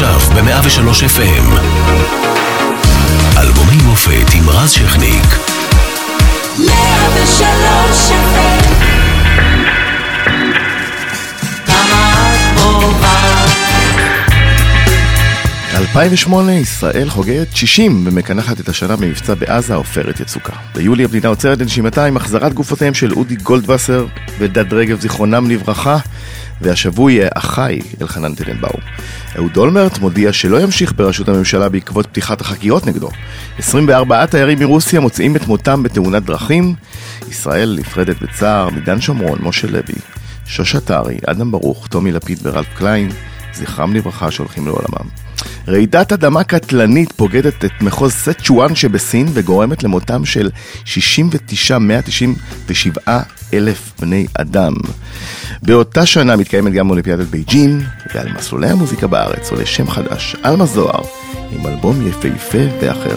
עכשיו ב-103 FM. אלבומי מופת עם רז שכניק. 103 FM 2008 ישראל חוגגת 60 ומקנחת את השנה במבצע בעזה עופרת יצוקה. ביולי המדינה עוצרת לנשימתה עם החזרת גופותיהם של אודי גולדווסר ודד רגב זיכרונם לברכה והשבוי אחיי אלחנן טננבאום. אהוד אולמרט מודיע שלא ימשיך בראשות הממשלה בעקבות פתיחת החקירות נגדו. 24 תיירים מרוסיה מוצאים את מותם בתאונת דרכים. ישראל נפרדת בצער מדן שומרון, משה לוי, שוש עטרי, אדם ברוך, טומי לפיד ורלף קליין, זכרם לברכה שהולכים לעולמם. רעידת אדמה קטלנית פוקדת את מחוז סצ'ואן שבסין וגורמת למותם של 69, 197 אלף בני אדם. באותה שנה מתקיימת גם אולימפיאדת בייג'ין, ועל מסלולי המוזיקה בארץ עולה שם חדש, עלמה זוהר, עם אלבום יפהפה ואחר.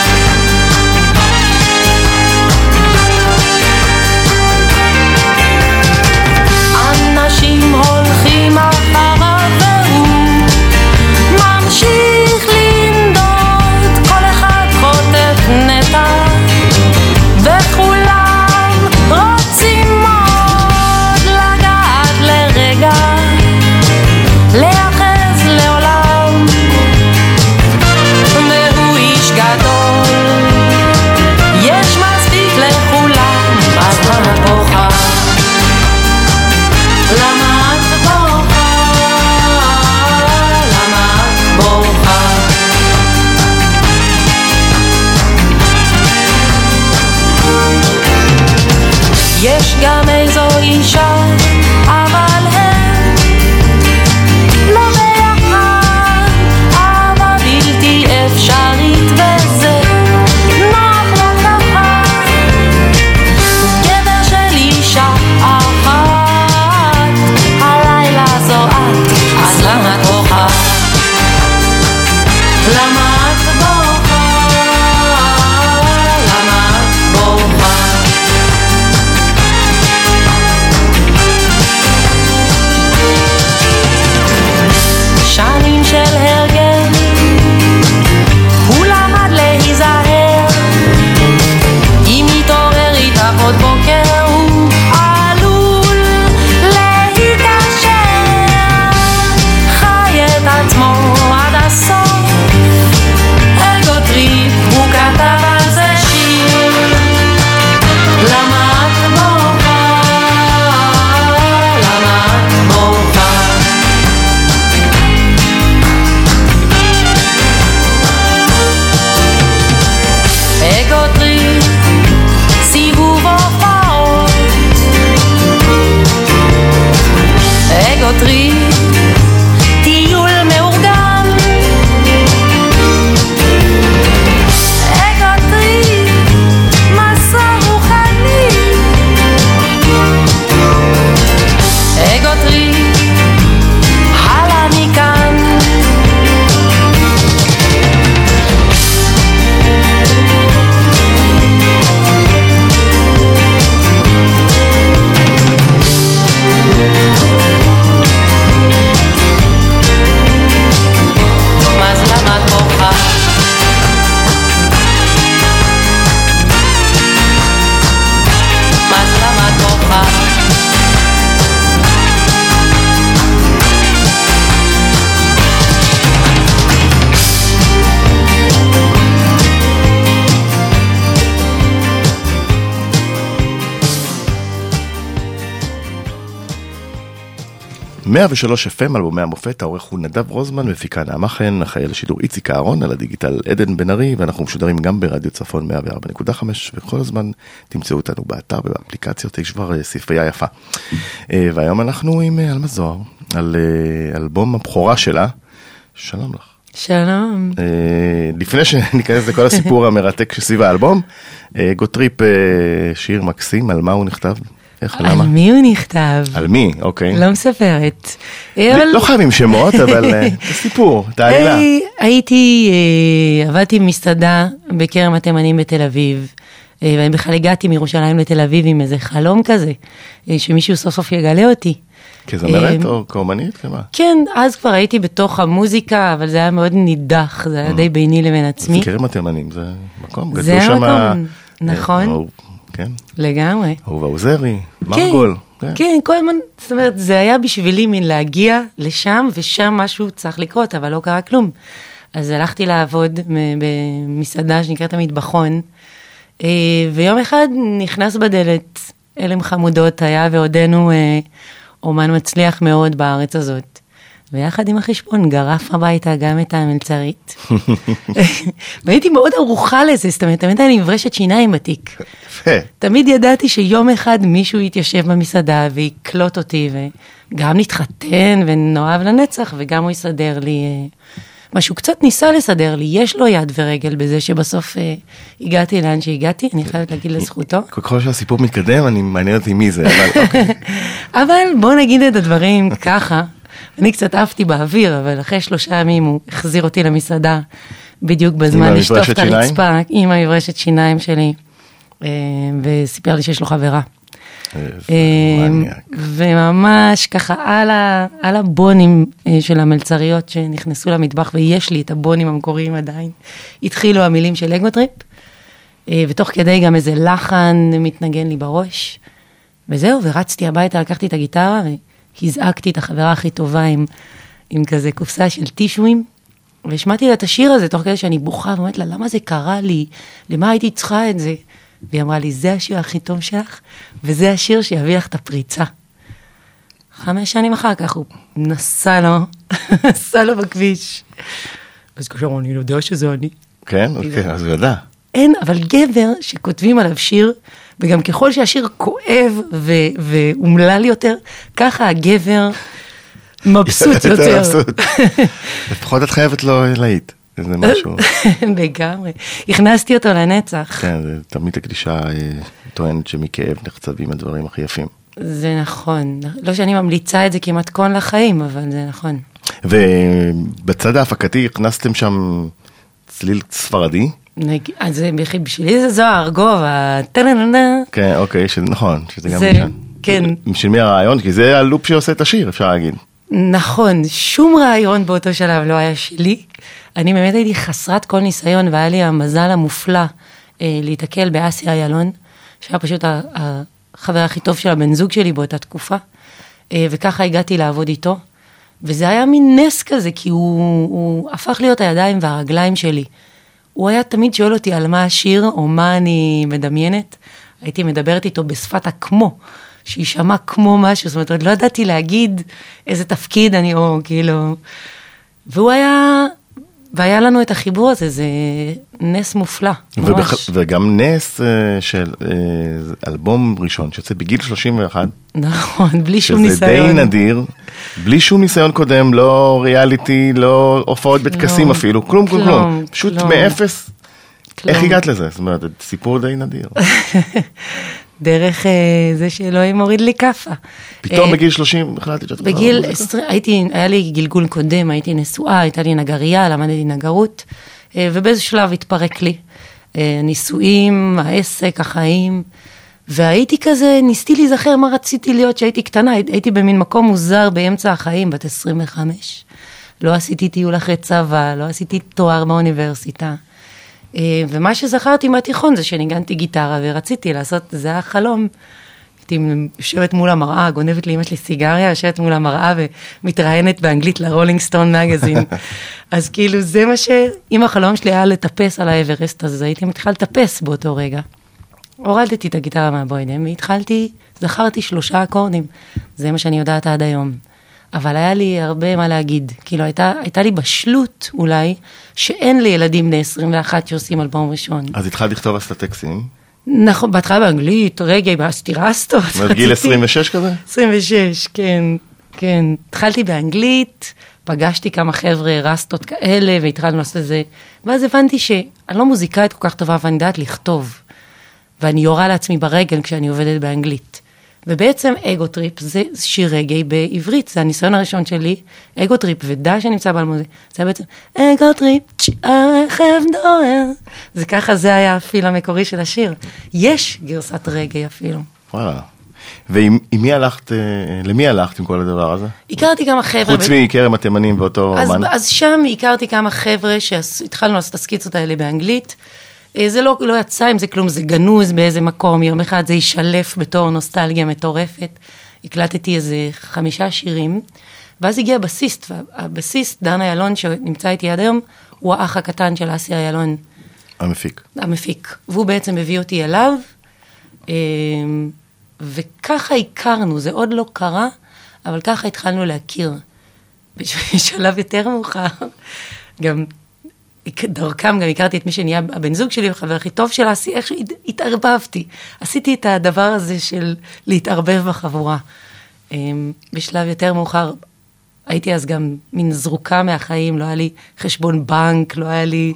103 FM, אלבומי המופת, העורך הוא נדב רוזמן, מפיקה נעמה חן, אחראי לשידור איציק אהרון, על הדיגיטל עדן בן ארי, ואנחנו משודרים גם ברדיו צפון 104.5, וכל הזמן תמצאו אותנו באתר ובאפליקציות, יש כבר אה, ספרייה יפה. אה, והיום אנחנו עם אה, עלמה זוהר, על אה, אלבום הבכורה שלה. שלום לך. שלום. אה, לפני שניכנס לכל הסיפור המרתק שסביב האלבום, אה, Ego Trip אה, שיר מקסים, על מה הוא נכתב? איך, על למה? מי הוא נכתב? על מי? אוקיי. לא מספרת. לא חייבים שמות, אבל אה, סיפור. היי, הייתי, אה, עבדתי במסעדה בכרם התימנים בתל אביב, אה, ואני בכלל הגעתי מירושלים לתל אביב עם איזה חלום כזה, שמישהו סוף סוף יגלה אותי. כזמרת או כאומנית? כמה? כן, אז כבר הייתי בתוך המוזיקה, אבל זה היה מאוד נידח, זה היה די ביני לבין עצמי. זה כרם התימנים, זה מקום, גדלו שם... נכון. כן, לגמרי. אהובה עוזרי, מרגול. כן, כן, כל הזמן, זאת אומרת, זה היה בשבילי מין להגיע לשם, ושם משהו צריך לקרות, אבל לא קרה כלום. אז הלכתי לעבוד במסעדה שנקראת המטבחון, אה, ויום אחד נכנס בדלת אלם חמודות, היה ועודנו אה, אומן מצליח מאוד בארץ הזאת. ויחד עם החשבון גרף הביתה גם את המלצרית. והייתי מאוד ערוכה לזה, זאת אומרת, תמיד היה לי מברשת שיניים בתיק. יפה. תמיד ידעתי שיום אחד מישהו יתיישב במסעדה ויקלוט אותי, וגם נתחתן ונאהב לנצח, וגם הוא יסדר לי אה, מה שהוא קצת ניסה לסדר לי. יש לו יד ורגל בזה שבסוף אה, הגעתי לאן שהגעתי, אני חייבת להגיד לזכותו. ככל שהסיפור מתקדם, אני מעניין אותי מי זה, אבל אוקיי. אבל בוא נגיד את הדברים ככה, אני קצת עפתי באוויר, אבל אחרי שלושה ימים הוא החזיר אותי למסעדה, בדיוק בזמן לשטוף את? הרצפה, עם המברשת שיניים שלי, אה, וסיפר לי שיש לו חברה. אה. וממש ככה על, ה, על הבונים אה, של המלצריות שנכנסו למטבח, ויש לי את הבונים המקוריים עדיין, התחילו המילים של אגוטריפ, ותוך כדי גם איזה לחן מתנגן לי בראש, וזהו, ורצתי הביתה, לקחתי את הגיטרה והזעקתי את החברה הכי טובה עם, עם כזה קופסה של טישואים, והשמעתי לה את השיר הזה תוך כדי שאני בוכה, ואומרת לה, למה זה קרה לי? למה הייתי צריכה את זה? והיא אמרה לי, זה השיר הכי טוב שלך, וזה השיר שיביא לך את הפריצה. חמש שנים אחר כך הוא נסע לו, נסע לו בכביש. אז כאשר אני יודע שזה אני. כן, אוקיי, אז הוא ידע. אין, אבל גבר שכותבים עליו שיר, וגם ככל שהשיר כואב ו- ואומלל יותר, ככה הגבר מבסוט יותר. לפחות את חייבת לו להיט, איזה משהו. לגמרי. הכנסתי אותו לנצח. כן, זה תמיד הקדישה אה, טוענת שמכאב נחצבים הדברים הכי יפים. זה נכון. לא שאני ממליצה את זה כמתכון לחיים, אבל זה נכון. ובצד ההפקתי הכנסתם שם צליל ספרדי. אז בשבילי זה זוהר, גובה, טה-נה-נה-נה. כן, אוקיי, נכון, שזה גם משם. כן. של מי הרעיון? כי זה הלופ שעושה את השיר, אפשר להגיד. נכון, שום רעיון באותו שלב לא היה שלי. אני באמת הייתי חסרת כל ניסיון, והיה לי המזל המופלא אה, להיתקל באסי איילון, שהיה פשוט החבר הכי טוב של הבן זוג שלי באותה תקופה, אה, וככה הגעתי לעבוד איתו. וזה היה מין נס כזה, כי הוא, הוא הפך להיות הידיים והרגליים שלי. הוא היה תמיד שואל אותי על מה השיר, או מה אני מדמיינת. הייתי מדברת איתו בשפת הכמו, שיישמע כמו משהו, זאת אומרת, עוד לא ידעתי להגיד איזה תפקיד אני, או כאילו... והוא היה, והיה לנו את החיבור הזה, זה נס מופלא. ממש. וגם נס אה, של אה, אלבום ראשון שיוצא בגיל 31, נכון, בלי שום שזה ניסיון. די נדיר, בלי שום ניסיון קודם, לא ריאליטי, לא הופעות בטקסים כלום, אפילו, כלום כלום כלום, פשוט. מאפס. כלום. איך הגעת לזה? זאת אומרת, סיפור די נדיר. דרך אה, זה שאלוהים הוריד לי כאפה. פתאום אה, בגיל 30 החלטתי שאת... בגיל לעבוד בזה? 20, הייתי, היה לי גלגול קודם, הייתי נשואה, הייתה לי נגרייה, למדתי נגרות, אה, ובאיזה שלב התפרק לי. אה, הנישואים, העסק, החיים, והייתי כזה, ניסיתי להיזכר מה רציתי להיות כשהייתי קטנה, הי- הייתי במין מקום מוזר באמצע החיים, בת 25. לא עשיתי טיול אחרי צבא, לא עשיתי תואר באוניברסיטה. אה, ומה שזכרתי מהתיכון זה שניגנתי גיטרה ורציתי לעשות, זה היה חלום. הייתי יושבת מול המראה, גונבת לאמא שלי סיגריה, יושבת מול המראה ומתראיינת באנגלית לרולינג סטון מגזין. אז כאילו זה מה ש... אם החלום שלי היה לטפס על האברסט, אז הייתי מתחילה לטפס באותו רגע. הורדתי את הגיטרה מהבוידם והתחלתי, זכרתי שלושה אקורדים. זה מה שאני יודעת עד היום. אבל היה לי הרבה מה להגיד. כאילו, הייתה, הייתה לי בשלות, אולי, שאין לי ילדים בני 21 שעושים אלבום ראשון. אז התחלת לכתוב אז את הטקסטים. נכון, בהתחלה באנגלית, רגע, עשיתי רסטות. זאת אומרת, גיל 26 כזה? 26, כן, כן. התחלתי באנגלית, פגשתי כמה חבר'ה רסטות כאלה, והתחלנו לעשות את זה. ואז הבנתי שאני לא מוזיקאית כל כך טובה, ואני יודעת לכתוב. ואני יורה לעצמי ברגל כשאני עובדת באנגלית. ובעצם אגו טריפ זה שיר רגעי בעברית, זה הניסיון הראשון שלי, אגו טריפ ודע שנמצא באלמוזי, זה בעצם אגו טריפ, הרכב דוהר, זה ככה, זה היה הפיל המקורי של השיר. יש גרסת רגעי אפילו. וואלה. ועם עם מי הלכת, אה, למי הלכת עם כל הדבר הזה? הכרתי כמה חבר'ה. חוץ מכרם התימנים ואותו אז? אז שם הכרתי כמה חבר'ה שהתחלנו לעשות את הסקיצות האלה באנגלית. אה, זה לא, לא יצא עם זה כלום, זה גנוז באיזה מקום, יום אחד זה יישלף בתור נוסטלגיה מטורפת. הקלטתי איזה חמישה שירים, ואז הגיע הבסיסט, והבסיסט, דן אילון, שנמצא איתי עד היום, הוא האח הקטן של אסי אילון, המפיק. המפיק. והוא בעצם הביא אותי אליו, אה, וככה הכרנו, זה עוד לא קרה, אבל ככה התחלנו להכיר. בשלב יותר מאוחר, גם דרכם גם הכרתי את מי שנהיה הבן זוג שלי, החבר הכי טוב של אסי, איך שהתערבבתי. עשיתי את הדבר הזה של להתערבב בחבורה. אמ, בשלב יותר מאוחר, הייתי אז גם מין זרוקה מהחיים, לא היה לי חשבון בנק, לא היה לי,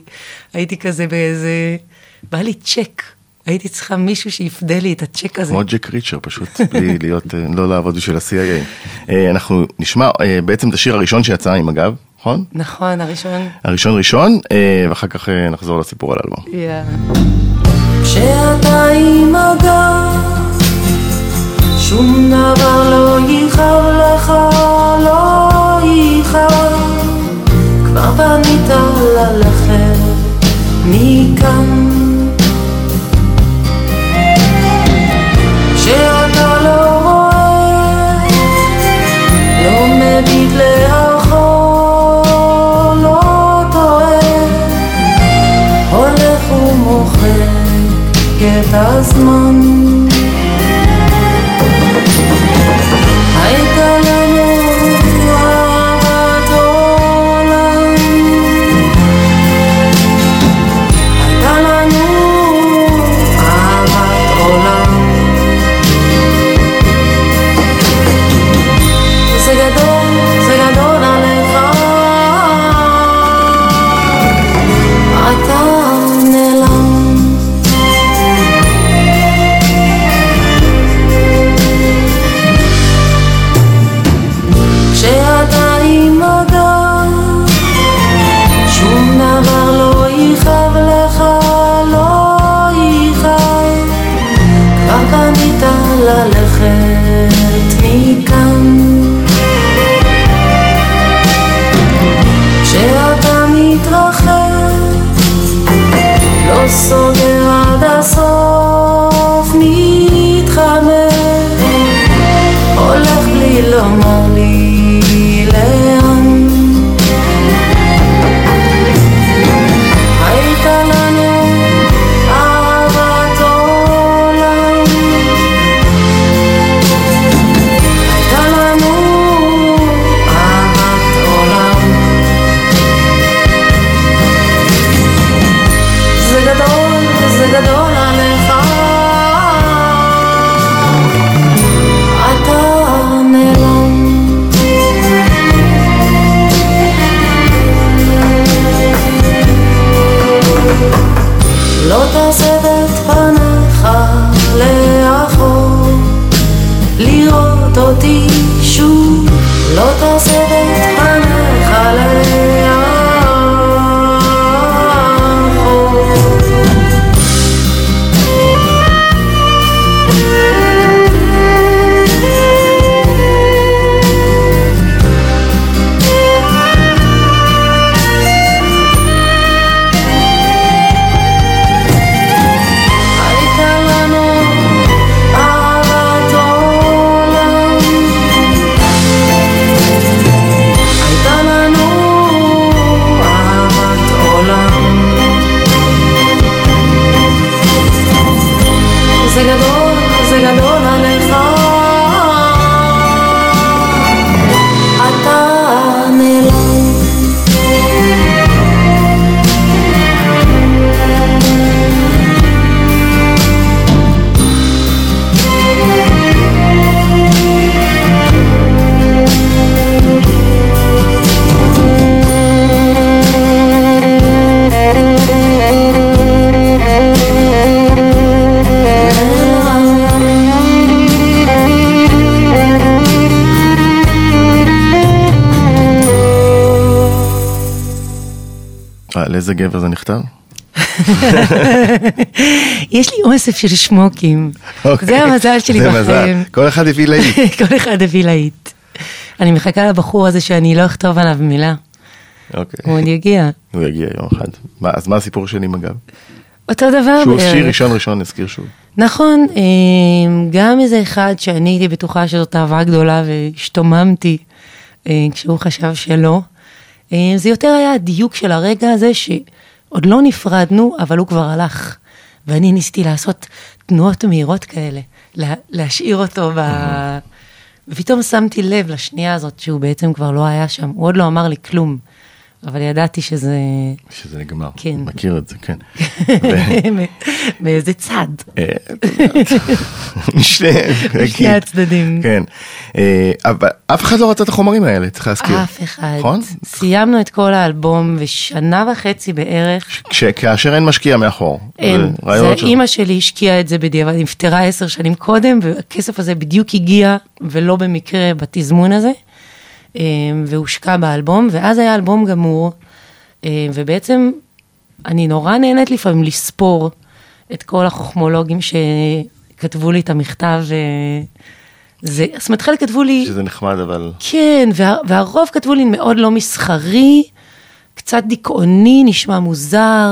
הייתי כזה באיזה, בא לי צ'ק. הייתי צריכה מישהו שיפדה לי את הצ'ק הזה. כמו ג'ק ריצ'ר פשוט, בלי להיות, אה, לא לעבוד בשביל ה-CIA. אה, אנחנו נשמע אה, בעצם את השיר הראשון שיצא עם הגב, נכון? נכון, הראשון. הראשון ראשון, אה, ואחר כך אה, נחזור לסיפור על האלבום. כשאתה עם הגב, שום דבר לא יכאב לך, לא יכאב. כבר פנית ללכת מכאן. את איזה גבר זה נכתב? יש לי אוסף של שמוקים. אוקיי. זה המזל שלי זה בחיים. כל אחד הביא להיט. כל אחד הביא להיט. אני מחכה לבחור הזה שאני לא אכתוב עליו מילה. אוקיי. הוא עוד יגיע. הוא יגיע יום אחד. מה- אז מה הסיפור של עם הגב? אותו דבר שהוא. שיר ראשון ראשון, נזכיר שוב. נכון, אה, גם איזה אחד שאני הייתי בטוחה שזאת אהבה גדולה והשתוממתי אה, כשהוא חשב שלא. אה, זה יותר היה הדיוק של הרגע הזה שעוד לא נפרדנו, אבל הוא כבר הלך. ואני ניסיתי לעשות תנועות מהירות כאלה, לה, להשאיר אותו ב... ופתאום שמתי לב לשנייה הזאת שהוא בעצם כבר לא היה שם, הוא עוד לא אמר לי כלום, אבל ידעתי שזה... שזה נגמר. כן. מכיר את זה, כן. מאיזה צד. אה, משני משני הצדדים. כן. אה, אבל אף אחד לא רצה את החומרים האלה, צריך להזכיר. אף אחד. נכון? סיימנו את כל האלבום ושנה וחצי בערך. כאשר אין משקיע מאחור. אין, זה אימא שלי השקיעה את זה בדיעבד, נפטרה עשר שנים קודם, והכסף הזה בדיוק הגיע, ולא במקרה בתזמון הזה, אה, והושקע באלבום, ואז היה אלבום גמור, אה, ובעצם אני נורא נהנית לפעמים לספור את כל החוכמולוגים שכתבו לי את המכתב, אה, זה, זאת אומרת, חלק כתבו לי... שזה נחמד, אבל... כן, וה, והרוב כתבו לי מאוד לא מסחרי, קצת דיכאוני, נשמע מוזר,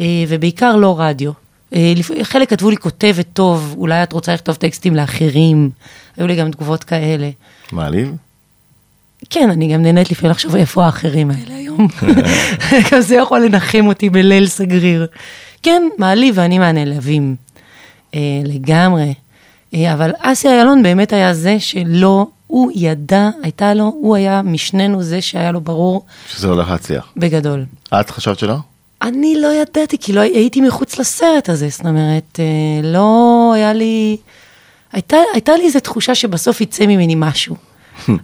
אה, ובעיקר לא רדיו. אה, חלק כתבו לי כותבת טוב, אולי את רוצה לכתוב טקסטים לאחרים, היו לי גם תגובות כאלה. מעליב? כן, אני גם נהנית לפעמים לחשוב איפה האחרים האלה היום. גם זה יכול לנחם אותי בליל סגריר. כן, מעליב ואני מהנעלבים. אה, לגמרי. אה, אבל אסי איילון באמת היה זה שלא, הוא ידע, הייתה לו, הוא היה משנינו זה שהיה לו ברור שזה הולך להצליח. בגדול. את חשבת שלא? אני לא ידעתי, כי לא הייתי מחוץ לסרט הזה, זאת אומרת, אה, לא היה לי... הייתה, הייתה לי איזו תחושה שבסוף יצא ממני משהו.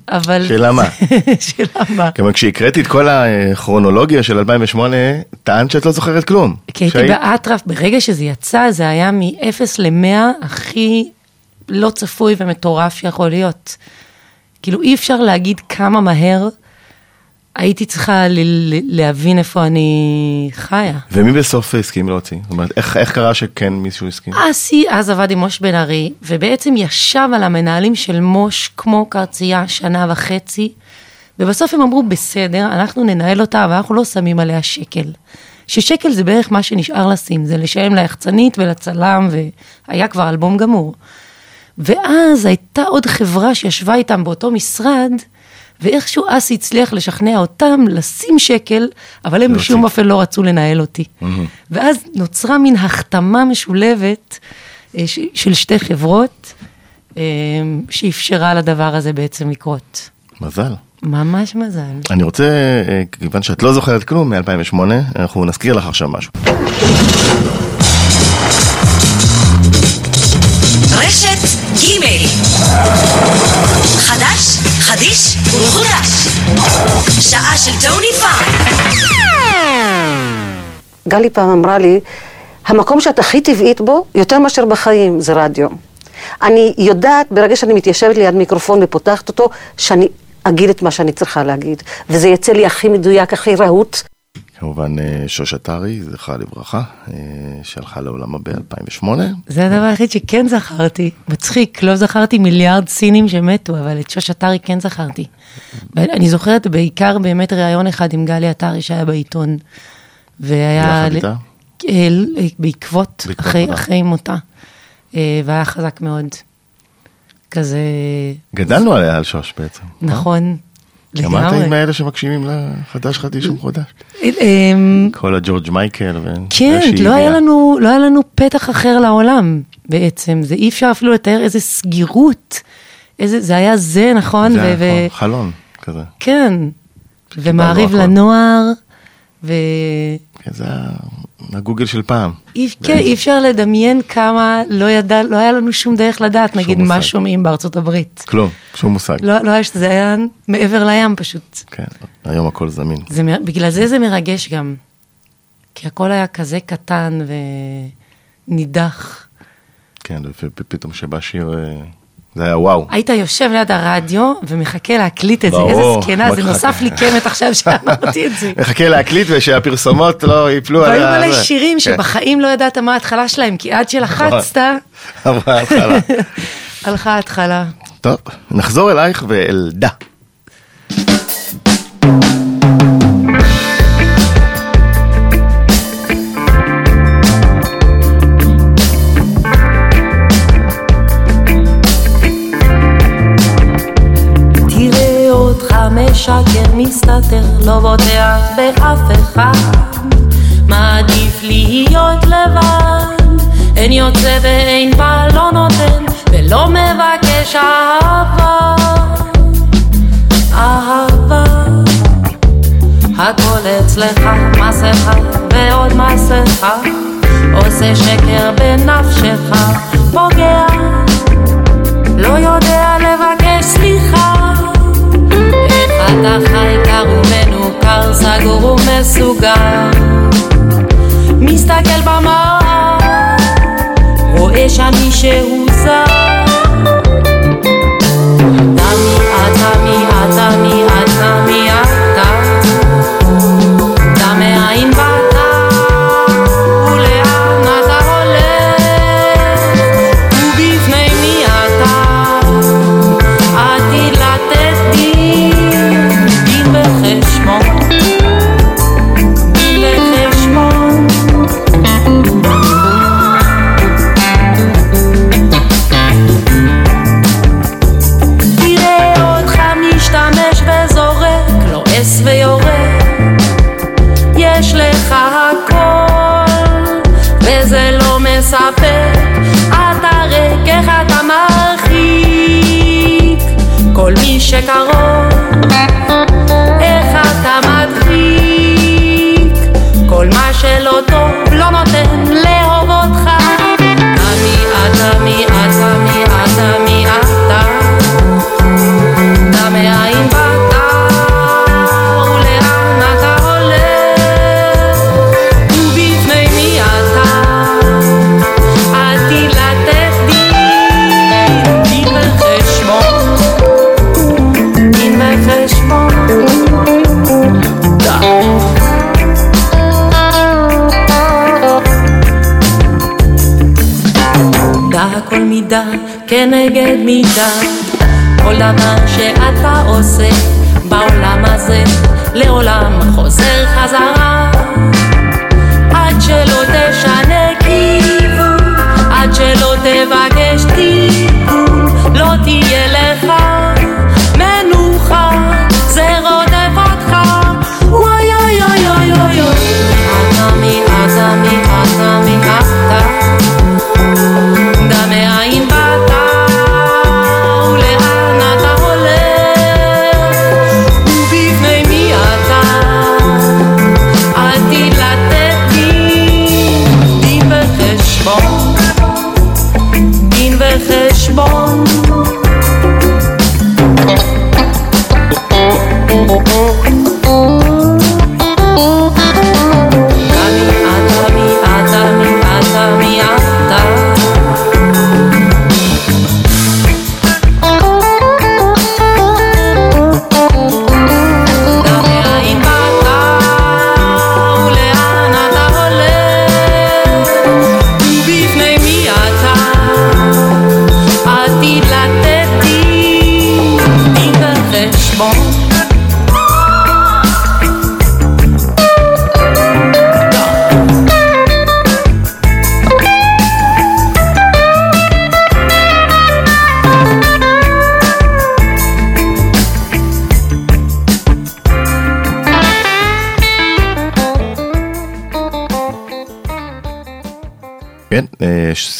אבל... שאלה מה? שאלה מה? כלומר, כשהקראתי את כל הכרונולוגיה של 2008, טענת שאת לא זוכרת כלום. כי הייתי שהיית- באטרף, ברגע שזה יצא, זה היה מ-0 ל-100 הכי לא צפוי ומטורף שיכול להיות. כאילו, אי אפשר להגיד כמה מהר הייתי צריכה ל- ל- להבין איפה אני חיה. ומי בסוף הסכים להוציא? זאת אומרת, איך, איך קרה שכן מישהו הסכים? אסי אז עבד עם מוש בן ארי, ובעצם ישב על המנהלים של מוש כמו קרצייה שנה וחצי, ובסוף הם אמרו, בסדר, אנחנו ננהל אותה, אבל אנחנו לא שמים עליה שקל. ששקל זה בערך מה שנשאר לשים, זה לשלם ליחצנית ולצלם, והיה כבר אלבום גמור. ואז הייתה עוד חברה שישבה איתם באותו משרד, ואיכשהו אסי הצליח לשכנע אותם לשים שקל, אבל הם בשום אופן לא רצו לנהל אותי. ואז נוצרה מין החתמה משולבת אה, של שתי חברות, אה, שאפשרה לדבר הזה בעצם לקרות. מזל. ממש מזל. אני רוצה, אה, כיוון שאת לא זוכרת כלום מ-2008, אנחנו נזכיר לך עכשיו משהו. רשת ג' חדש, חדיש ומחודש. שעה של טוני פיין. גלי פעם אמרה לי, המקום שאת הכי טבעית בו, יותר מאשר בחיים, זה רדיו. אני יודעת, ברגע שאני מתיישבת ליד מיקרופון ופותחת אותו, שאני אגיד את מה שאני צריכה להגיד. וזה יצא לי הכי מדויק, הכי רהוט. כמובן אה, שוש עטרי, זכרה לברכה, אה, שהלכה לעולמה ב-2008. זה הדבר היחיד שכן זכרתי. מצחיק, לא זכרתי מיליארד סינים שמתו, אבל את שוש עטרי כן זכרתי. ואני זוכרת בעיקר באמת ראיון אחד עם גלי עטרי שהיה בעיתון. והיה... יחד איתה? אה, בעקבות, אחרי, מותה. אחרי מותה. והיה חזק מאוד. כזה, גדלנו עליה על שוש בעצם. נכון, גם את היית לגמרי. מאלה שמקשיבים לחדש חדיש ומחודש. אמ, כל הג'ורג' מייקל. כן, לא היה, הביאה. לנו, לא היה לנו פתח אחר לעולם בעצם, זה אי אפשר אפילו לתאר איזה סגירות, איזה, זה היה זה, נכון? זה היה נכון, חלון כזה. כן, ומעריב. לנוער, ואי כן, זה הגוגל של פעם. כן, אי אפשר לדמיין כמה לא ידע, לא היה לנו שום דרך לדעת, נגיד, מה מושג. שומעים בארצות הברית. כלום, שום מושג. לא, לא היה, זה היה מעבר לים פשוט. כן, היום הכל זמין. זה, בגלל זה זה מרגש גם, כי הכל היה כזה קטן ונידח. כן, ופתאום שבא שיר אה, זה היה וואו. היית יושב ליד הרדיו ומחכה להקליט את זה, איזה זקנה, זה? נוסף לי קמת עכשיו שאמרתי את זה. מחכה להקליט ושהפרסומות לא ייפלו על והיו ה... מלא זה. שירים כן. שבחיים לא ידעת מה ההתחלה שלהם, כי עד שלחצת, ההתחלה. הלכה ההתחלה. טוב, נחזור אלייך ואל דה. תראה משקר, מסתתר, לא בוטח באף אחד. מעדיף להיות לבד, אין יוצא ואין בא, לא נותן ולא מבקש אהבה. אהבה, הכל אצלך, מסכה ועוד מסכה, עושה שקר בנפשך, פוגע. לא יודע אתה חי קר ומנוכר, סגור ומסוגר. מסתכל במראה, רואה שאני שהוא זר אתה מי אתה מי אתה מי אתה מי אתה אתה מאין באת אתה, מי, אתה,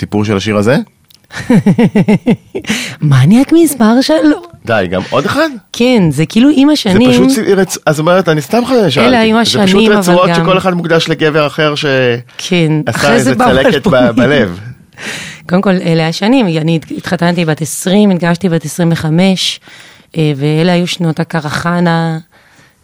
אה, סיפור של השיר הזה? מניאק מספר שלו. די, גם עוד אחד? כן, זה כאילו עם זה השנים. פשוט, צי- רצ... אז אומרת, אני סתם שאלתי. אלה זה השנים, פשוט אבל רצועות גם- שכל אחד מוקדש לגבר אחר שעשה כן, אחרי איזה זה צלקת ב-. בלב. קודם כל, אלה השנים, אני התחתנתי בת 20, התגשתי בת 25, אה, ואלה היו שנות הקרחנה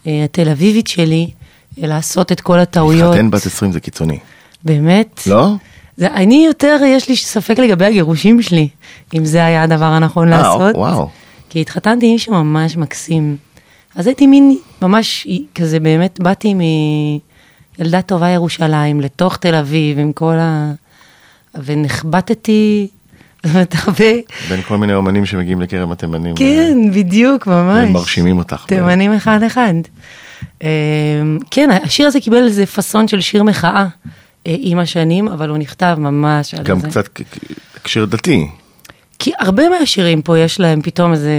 אה, התל אביבית שלי, לעשות את כל הטעויות. להתחתן בת 20 זה קיצוני. באמת? לא? זה, אני יותר, יש לי ספק לגבי הגירושים שלי, אם זה היה הדבר הנכון אה, לעשות. וואו. כי התחתנתי עם מישהו ממש מקסים. אז הייתי מין, ממש כזה, באמת, באתי מילדה טובה ירושלים לתוך תל אביב, עם כל ה... ונחבטתי, זאת אומרת, הרבה... בין כל מיני אומנים שמגיעים לכרם התימנים. כן, בדיוק, ממש. הם מרשימים אותך. תימנים אחד-אחד. אה, כן, השיר הזה קיבל איזה פאסון של שיר מחאה אה, עם השנים, אבל הוא נכתב ממש על גם זה. קצת כ- כ- הקשר דתי. כי הרבה מהשירים פה יש להם פתאום איזה,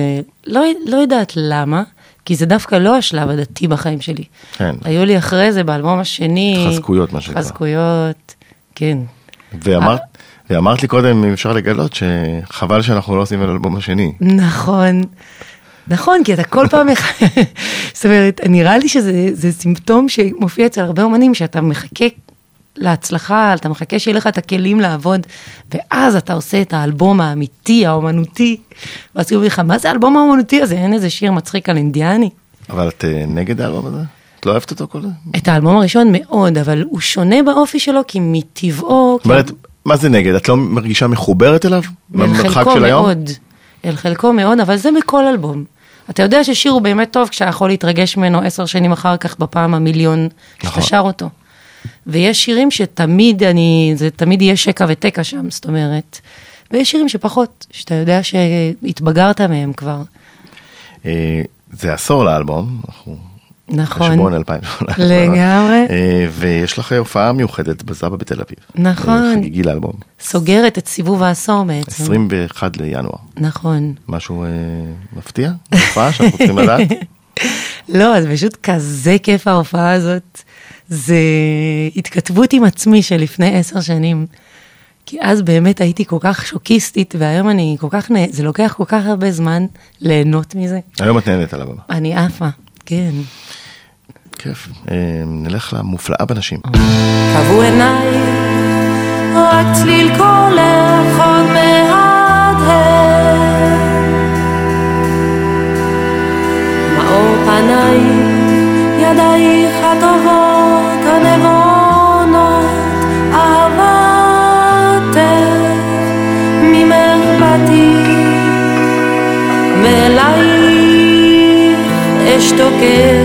לא, לא יודעת למה, כי זה דווקא לא השלב הדתי בחיים שלי. כן. היו לי אחרי זה באלבום התשני. חזקויות, מה שנקרא. חזקויות, כן. ואמרת, ואמרת לי קודם, אם אפשר לגלות, שחבל שאנחנו לא עושים על האלבום השני. נכון. נכון, כי אתה כל פעם, זאת אומרת, נראה לי שזה זה סימפטום שמופיע אצל הרבה אומנים, שאתה מחכה להצלחה, אתה מחכה שיהיה לך את הכלים לעבוד, ואז אתה עושה את האלבום האמיתי, האומנותי, ואז אומרים לך, מה זה האלבום האומנותי הזה? אין איזה שיר מצחיק על אינדיאני. אבל את אה, נגד האלבום הזה? את לא אוהבת אותו כל זה? את האלבום הראשון מאוד, אבל הוא שונה באופי שלו, כי מטבעו... זאת אומרת, מה זה נגד? את לא מרגישה מחוברת אליו? אל חלקו של היום? מאוד, אל חלקו מאוד, אבל זה בכל אלבום. אתה יודע ששיר הוא באמת טוב כשאתה יכול להתרגש ממנו עשר שנים אחר כך בפעם המיליון שאתה נכון. שר אותו. ויש שירים שתמיד אני, זה תמיד יהיה שקע ותקע שם, זאת אומרת. ויש שירים שפחות, שאתה יודע שהתבגרת מהם כבר. אה, זה עשור לאלבום, אנחנו נכון. חשבון 2018. לגמרי. אה, ויש לך הופעה מיוחדת בזאבה בתל אביב. נכון. אה, חגיגי לאלבום. סוגרת את סיבוב העשור בעצם. 21 לינואר. נכון. משהו אה, מפתיע? הופעה שאנחנו צריכים לדעת? לא, זה פשוט כזה כיף ההופעה הזאת. זה התכתבות עם עצמי של לפני עשר שנים. כי אז באמת הייתי כל כך שוקיסטית, והיום אני כל כך, נה... זה לוקח כל כך הרבה זמן ליהנות מזה. היום את נהנית על הבמה. אני עפה, כן. כיף. אה, נלך למופלאה בנשים. קבעו עיניי, רק צליל קולך עוד מהדהד. visto que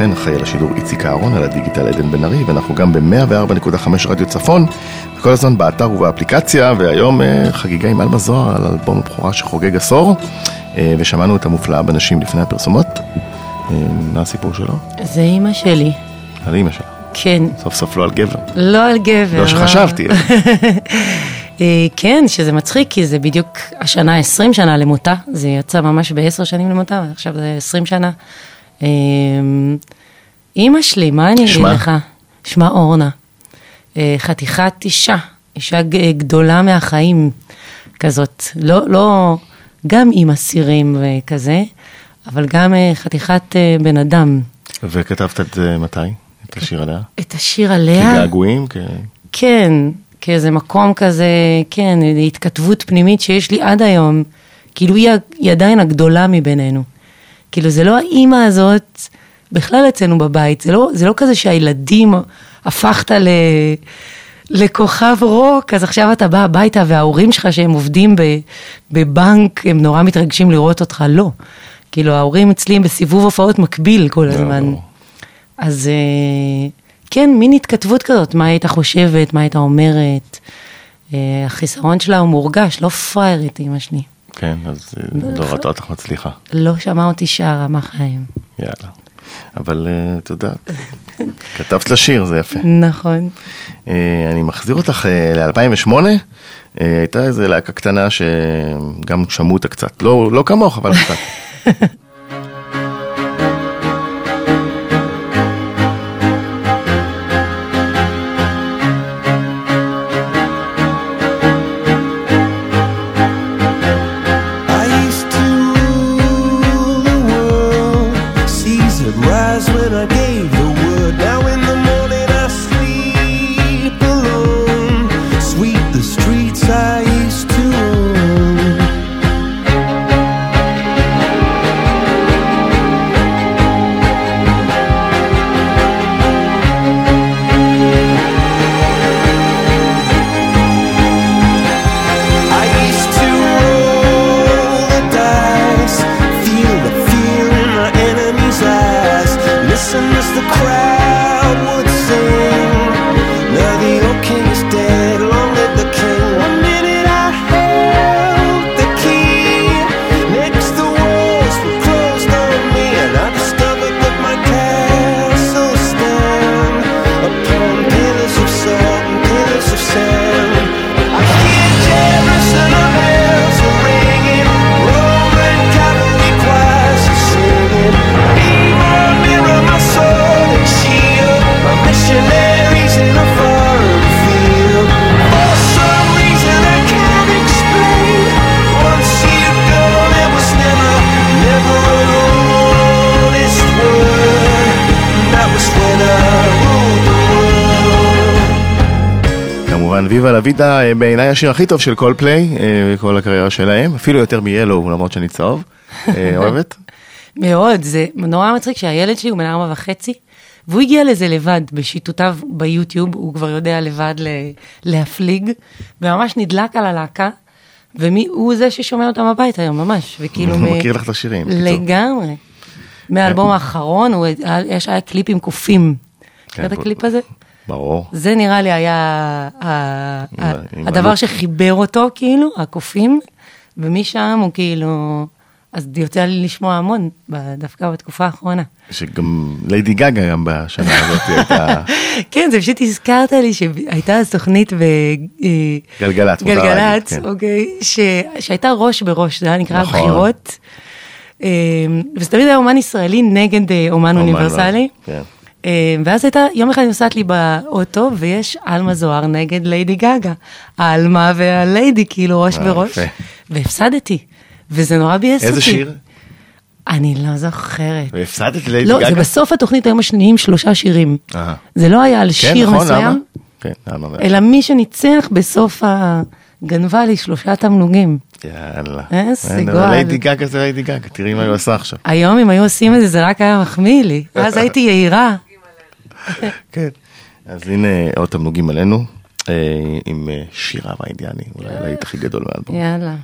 חן, אחראי על השידור איציק אהרון, על הדיגיטל עדן בן ארי, ואנחנו גם ב-104.5 רדיו צפון, וכל הזמן באתר ובאפליקציה, והיום אה, חגיגה עם אלמה זוהר על אלבום הבכורה שחוגג עשור, אה, ושמענו את המופלאה בנשים לפני הפרסומות. אה, מה הסיפור שלו? זה אימא שלי. על אימא שלה. כן, סוף סוף לא על גבר. לא על גבר. לא שחשבתי. אה, כן, שזה מצחיק, כי זה בדיוק השנה 20 שנה למותה, זה יצא ממש בעשר שנים למותה, ועכשיו זה 20 שנה. אה, אימא שלי, מה אני אגיד? לך? שמה אורנה. אה, חתיכת אישה, אישה ג- גדולה מהחיים כזאת. לא, לא, גם עם אסירים וכזה, אבל גם אה, חתיכת אה, בן אדם. וכתבת את זה מתי? את השיר עליה? את השיר עליה... כגעגועים? כ... כן, כאיזה מקום כזה, כן, התכתבות פנימית שיש לי עד היום, כאילו היא, היא עדיין הגדולה מבינינו. כאילו זה לא האימא הזאת, בכלל אצלנו בבית, זה לא, זה לא כזה שהילדים, הפכת ל... לכוכב רוק, אז עכשיו אתה בא הביתה וההורים שלך שהם עובדים ב, בבנק, הם נורא מתרגשים לראות אותך, לא. כאילו ההורים אצלי הם בסיבוב הופעות מקביל כל הזמן. ברור. אז אה, כן, מין התכתבות כזאת, מה היית חושבת, מה היית אומרת. אה, החיסרון שלה הוא מורגש, לא פראיירית, אמא שלי. כן, אז אה, לא ראתה אותך מצליחה. לא שמעה אותי שרה מהחיים. יאללה. אבל אה, את יודעת, כתבת לשיר, זה יפה. נכון. אה, אני מחזיר אותך ל-2008, הייתה איזה להקה קטנה שגם שמעו אותה קצת, לא לא כמוך, אבל קצת. La Vida אה, בעיניי השיר הכי טוב של קולפליי, אה, כל הקריירה שלהם, אפילו יותר מ-Yellow, למרות שאני צהוב. אה, אוהבת? מאוד, זה נורא מצחיק שהילד שלי הוא בן ארבע וחצי, והוא הגיע לזה לבד, בשיטותיו ביוטיוב, הוא כבר יודע לבד להפליג, וממש נדלק על הלהקה, והוא זה ששומע אותם בבית היום, ממש, וכאילו... הוא מ- מכיר לך את השירים, בקיצור. לגמרי. מהאלבום האחרון, הוא- יש היה קליפ עם קופים. כן, אתה את בוא- הקליפ הזה? ברור. זה נראה לי היה הדבר. שחיבר אותו, כאילו, הקופים, ומשם הוא כאילו... אז יוצא לי לשמוע המון, ב- דווקא בתקופה האחרונה. שגם ליידי גגה גם בשנה הזאת הייתה כן, זה פשוט הזכרת לי שהייתה אז תוכנית גלגלצ, מותר להגיד, בגלגלצ, כן. אוקיי, שהייתה ראש בראש, זה היה נקרא נכון. הבחירות. אה, וזה תמיד היה אומן ישראלי נגד אה, אומן, אוניברסלי. כן. אה, ואז הייתה, יום אחד נוסעת לי באוטו, ויש עלמה זוהר נגד ליידי גגה. העלמה והליידי, כאילו ראש אה, בראש. והפסדתי. וזה נורא ביאס אותי. איזה שיר? אני לא זוכרת. והפסדת ליידי לא, גגה? זה בסוף התוכנית היו משניעים שלושה שירים. אה. זה לא היה על כן, שיר נכון, מסוים? כן, למה? אלא מי שניצח בסוף ה... גנבה לי שלושה תמלוגים. יאללה. איזה אין, אבל גועל. ליידי גגה זה ליידי גגה, תראי מה היא עושה עכשיו. היום אם היו עושים את זה, זה רק היה מחמיא לי. אז הייתי יהירה. כן. אז הנה עוד תמלוגים עלינו, אה, עם אה, שירה והאינדיאני, אולי הלהיט הכי גדול מהאלבום. יאללה.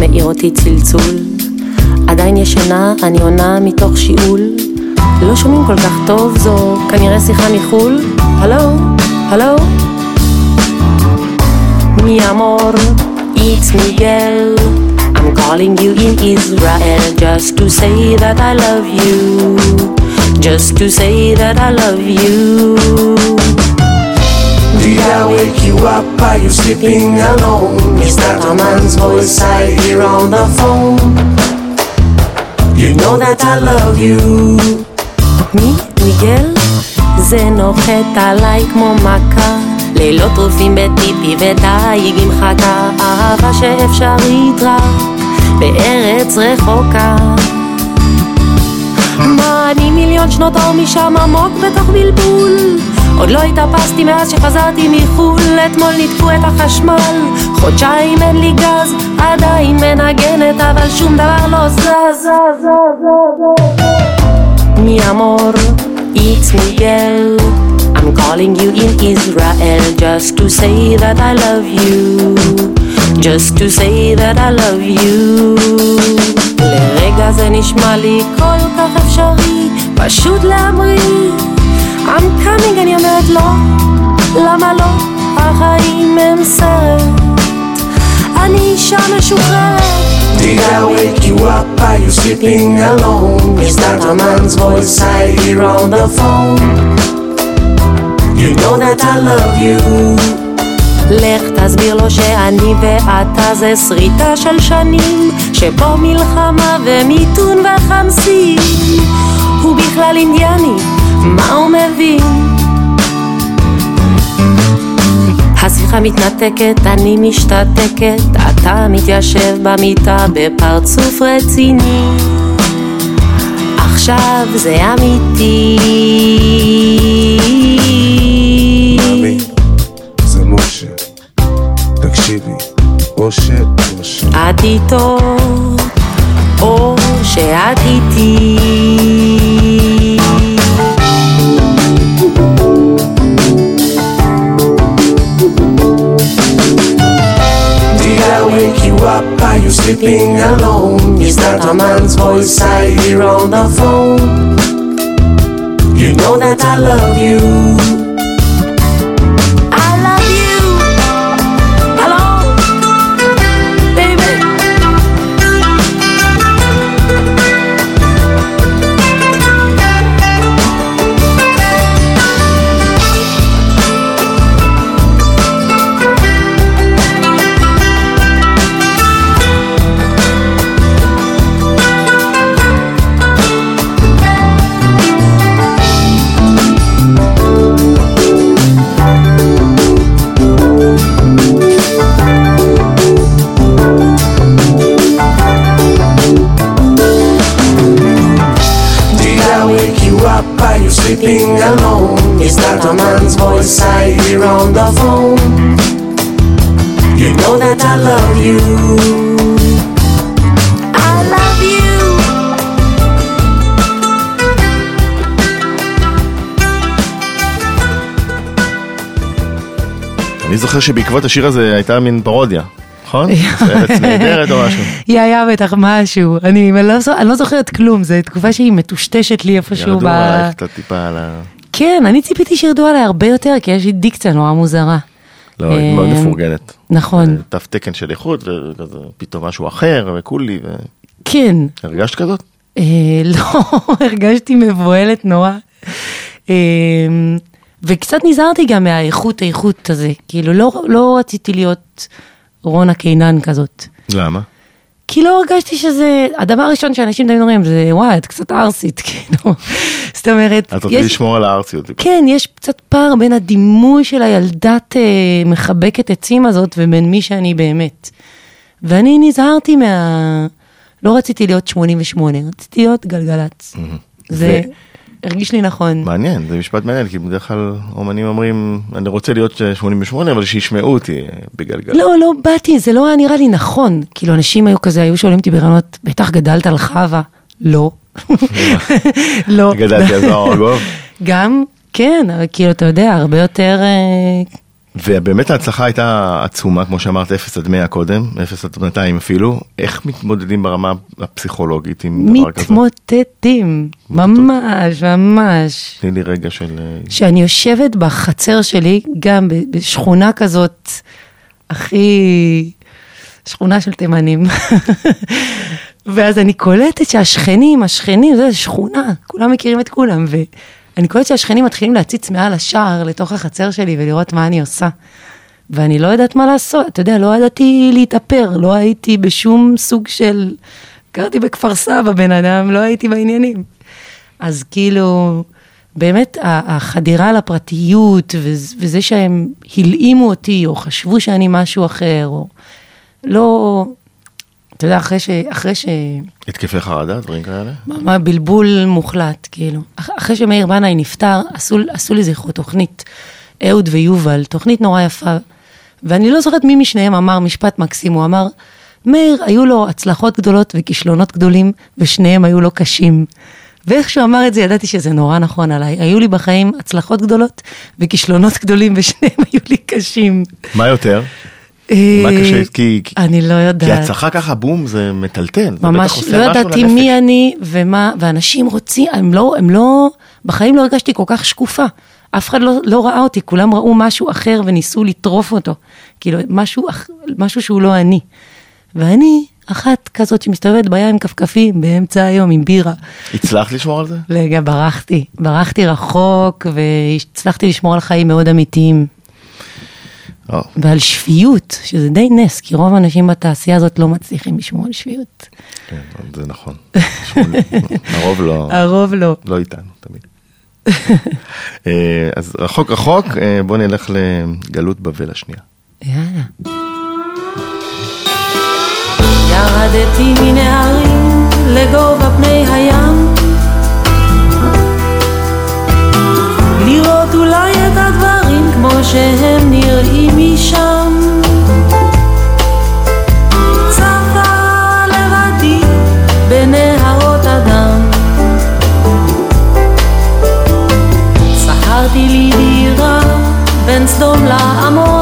מאיר אותי צלצול, עדיין ישנה, אני עונה מתוך שיעול. לא שומעים כל כך טוב, זו כנראה שיחה מחו"ל. הלו? הלו? Mi amor, it's Miguel. I'm calling you in Israel just to say that I love you. Just to say that I love you. Did I wake you up? Are you sleeping alone? Is that a man's voice I hear on the phone? You know that I love you. מי? מיגל? זה נוחת עליי כמו מכה. לילות טרופים בטיפי ודייג עם חכה. אהבה שאפשרית רק בארץ רחוקה. מה אני מיליון שנות אור משם עמוק בתוך בלבול עוד לא התאפסתי מאז שחזרתי מחו"ל אתמול ניתקו את החשמל חודשיים אין לי גז עדיין מנגנת אבל שום דבר לא זז Mi amor, it's Miguel. I'm calling you in Israel just to say that I love you. Just to say that I love you. לרגע זה נשמע לי כל כך אפשרי, פשוט להמריא. I'm coming, אני אומרת לא, למה לא? החיים הם סרט. אני אישה משוחררת. Did I wake you up? Are you sleeping alone? Is that a man's voice I hear on the phone? You know that I love you. לך תסביר לו שאני ואתה זה שריטה של שנים שפה מלחמה ומיתון וחמסים הוא בכלל אינדיאני, מה הוא מבין? השיחה מתנתקת, אני משתתקת, אתה מתיישב במיטה בפרצוף רציני עכשיו זה אמיתי מאמי, זה משה. תקשיבי, משה, משה. את איתו, או שאת איתי. Wake you up? Are you sleeping alone? Is that a man's voice I hear on the phone? You know that I love you. זוכר שבעקבות השיר הזה הייתה מין פרודיה, נכון? ארץ נהדרת או משהו. היא היה בטח משהו, אני לא אני לא זוכרת כלום, זו תקופה שהיא מטושטשת לי איפשהו ירדו. עלייך קצת טיפה על ה... כן, אני ציפיתי שירדו עליי הרבה יותר, כי יש לי דיקציה נורא מוזרה. לא, היא מאוד אה, מפורגנת. נכון, תו תקן של איכות, וכזה פתאום משהו אחר, וכולי, ו... כן. הרגשת כזאת? אה, לא, הרגשתי מבוהלת נורא. וקצת נזהרתי גם מהאיכות האיכות הזה, כאילו לא, לא רציתי להיות רונה קינן כזאת. למה? כי לא הרגשתי שזה, הדבר הראשון שאנשים תמיד אומרים זה וואי את קצת ערסית, כאילו, זאת אומרת, את רוצה לשמור על הארציות. כן, יש קצת פער בין הדימוי של הילדת אה, מחבקת עצים הזאת ובין מי שאני באמת. ואני נזהרתי מה... לא רציתי להיות 88, רציתי להיות גלגלצ. זה הרגיש לי נכון. מעניין, זה משפט מעניין, כי בדרך כלל אומנים אומרים, אני רוצה להיות 88, אבל שישמעו אותי אה, בגלגל. לא, לא באתי, זה לא היה נראה לי נכון. כאילו, אנשים היו כזה, היו שואלים אותי ברעיונות, בטח גדלת על חווה. לא. לא. גדלתי על זוהר ארגוב. גם, כן, כאילו, אתה יודע, הרבה יותר, אה, ובאמת ההצלחה הייתה עצומה, כמו שאמרת, 0 עד 100 קודם, 0 עד 200 אפילו. איך מתמודדים ברמה הפסיכולוגית עם דבר כזה? מתמוטטים, ממש, ממש. תני לי רגע של... שאני יושבת בחצר שלי, גם בשכונה כזאת, הכי... שכונה של תימנים. ואז אני קולטת שהשכנים, השכנים, זה שכונה, כולם מכירים את כולם, ואני קולטת שהשכנים מתחילים להציץ מעל השער לתוך החצר שלי ולראות מה אני עושה. ואני לא יודעת מה לעשות, אתה יודע, לא ידעתי להתאפר, לא הייתי בשום סוג של... גרתי בכפר סבא, בן אדם, לא הייתי בעניינים. אז כאילו, באמת החדירה לפרטיות וזה שהם הלאימו אותי, או חשבו שאני משהו אחר, או לא, אתה יודע, אחרי ש... אחרי ש... התקפי חרדה, דברים כאלה? מה בלבול מוחלט, כאילו. אח- אחרי שמאיר בנאי נפטר, עשו, עשו לזכרו תוכנית, אהוד ויובל, תוכנית נורא יפה, ואני לא זוכרת מי משניהם אמר משפט מקסים, הוא אמר, מאיר, היו לו הצלחות גדולות וכישלונות גדולים, ושניהם היו לו קשים. ואיך שהוא אמר את זה, ידעתי שזה נורא נכון עליי. היו לי בחיים הצלחות גדולות וכישלונות גדולים, ושניהם היו לי קשים. מה יותר? מה אה, קשה? כי... כי- אני לא כי יודעת. הצלחה ככה, בום, זה מטלטל. ממש לא ידעתי. מי אני ומה, ואנשים רוצים, הם לא, הם לא, בחיים לא הרגשתי כל כך שקופה. אף אחד לא, לא ראה אותי, כולם ראו משהו אחר וניסו לטרוף אותו. כאילו, משהו, משהו שהוא לא אני. ואני, אחת כזאת שמסתובבת בים עם כפכפים באמצע היום עם בירה. הצלחת לשמור על זה? רגע, ברחתי, ברחתי רחוק והצלחתי לשמור על חיים מאוד אמיתיים. או, ועל שפיות, שזה די נס, כי רוב האנשים בתעשייה הזאת לא מצליחים לשמור על שפיות. כן, זה נכון. הרוב לא... הרוב לא. לא איתנו, תמיד. אה, אז רחוק רחוק, אה, בוא נלך לגלות בבל השנייה. יאללה. ירדתי מן ההרים לגובה פני הים לראות אולי את הדברים כמו שהם נראים משם. צפה לבדי בנהרות הדם שכרתי לי דירה בין סדום לעמורה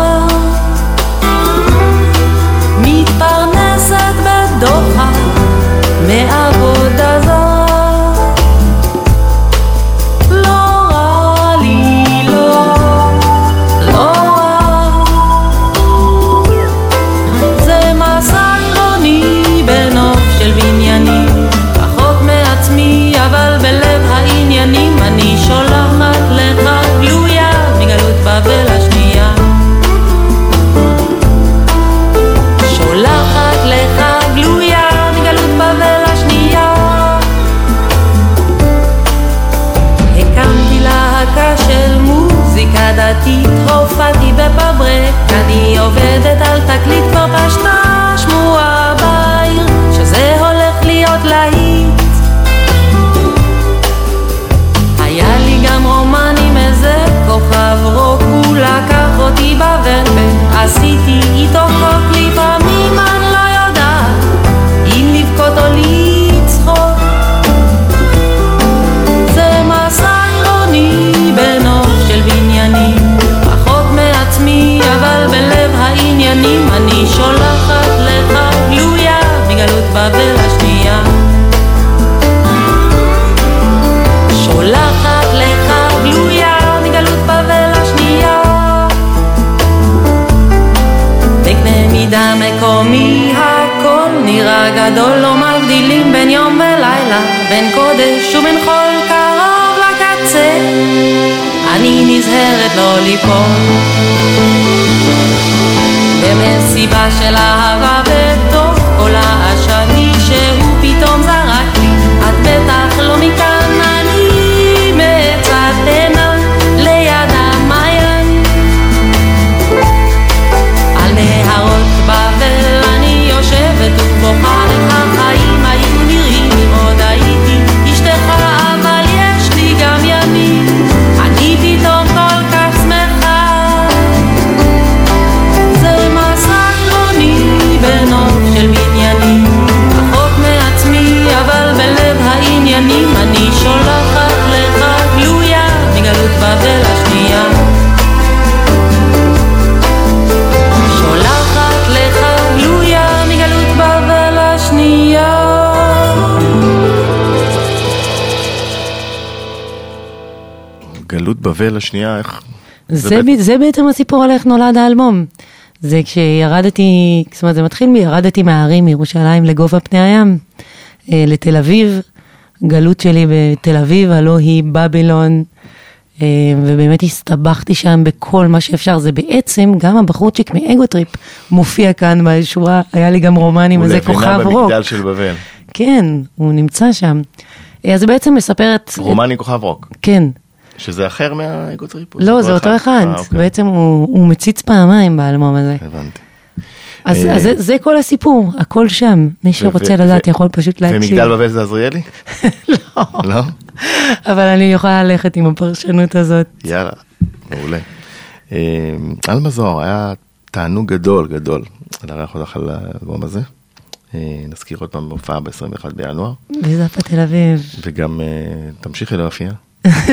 בקנה מידה מקומי הכל נראה גדול, לא מבדילים בין יום ולילה, בין קודש ובין חול קרוב לקצה. אני נזהרת לא ליפול במסיבה של אהבה בתוך כל העשני שהוא פתאום זרק יושבת בבל השנייה, איך... זה, בית- ב- זה בעצם הסיפור על איך נולד האלבום. זה כשירדתי, זאת אומרת זה מתחיל מירדתי מההרים מירושלים לגובה פני הים, אה, לתל אביב, גלות שלי בתל אביב, הלא היא בבילון, אה, ובאמת הסתבכתי שם בכל מה שאפשר, זה בעצם גם הבחורצ'יק מ Ego Trip מופיע כאן בשורה, היה לי גם רומן עם הוא איזה לבנה כוכב רוק. במגדל של בבל. כן, הוא נמצא שם. אז זה בעצם מספר את... רומני כוכב רוק, כן. שזה אחר מה Ego Trip? או לא, זה אותו אחד. אה, אוקיי. בעצם הוא, מציץ פעמיים באלבום הזה. הבנתי. אז, אה, אז זה, זה כל הסיפור, הכל שם. מי שרוצה לדעת יכול פשוט להקשיב. ומגדל בבל זה עזריאלי? לא. לא? אבל אני יכולה ללכת עם הפרשנות הזאת. יאללה, מעולה. אה, עלמה זוהר, היה תענוג גדול גדול לארח אותך על האלבום הזה. אה, נזכיר עוד פעם בהופעה ב-21 בינואר, בזאפה תל אביב. וגם אה, תמשיכי להופיע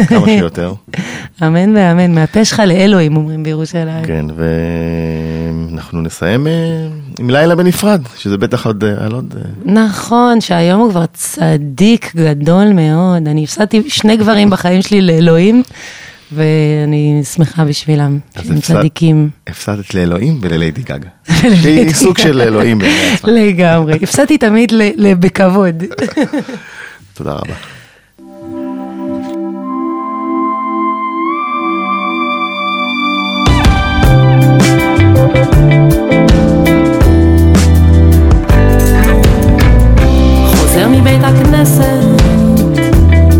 כמה שיותר. אמן ואמן, מהפה שלך לאלוהים אומרים בירושלים. כן, ואנחנו נסיים אה, עם לילה בנפרד, שזה בטח עוד, אה, על עוד... אה, נכון, שהיום הוא כבר צדיק גדול מאוד. אני הפסדתי שני גברים בחיים שלי לאלוהים, ואני שמחה בשבילם, שהם צדיקים. הפסדת לאלוהים ולליידי גגה. ולליידי שהיא סוג. של אלוהים. לגמרי. הפסדתי תמיד בכבוד. תודה רבה. מבית הכנסת,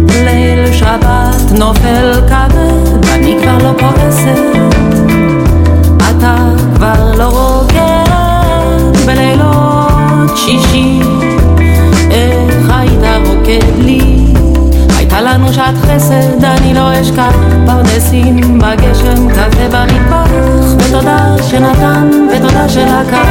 ליל שבת נופל כבד, ואני כבר לא כועסת, אתה כבר לא רוקד בלילות שישי, איך היית רוקד לי, הייתה לנו שעת חסד, אני לא אשכח, פרדסים בגשם, קפה במטבח, ותודה שנתן, ותודה שלקח,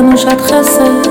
הייתה לנו שעת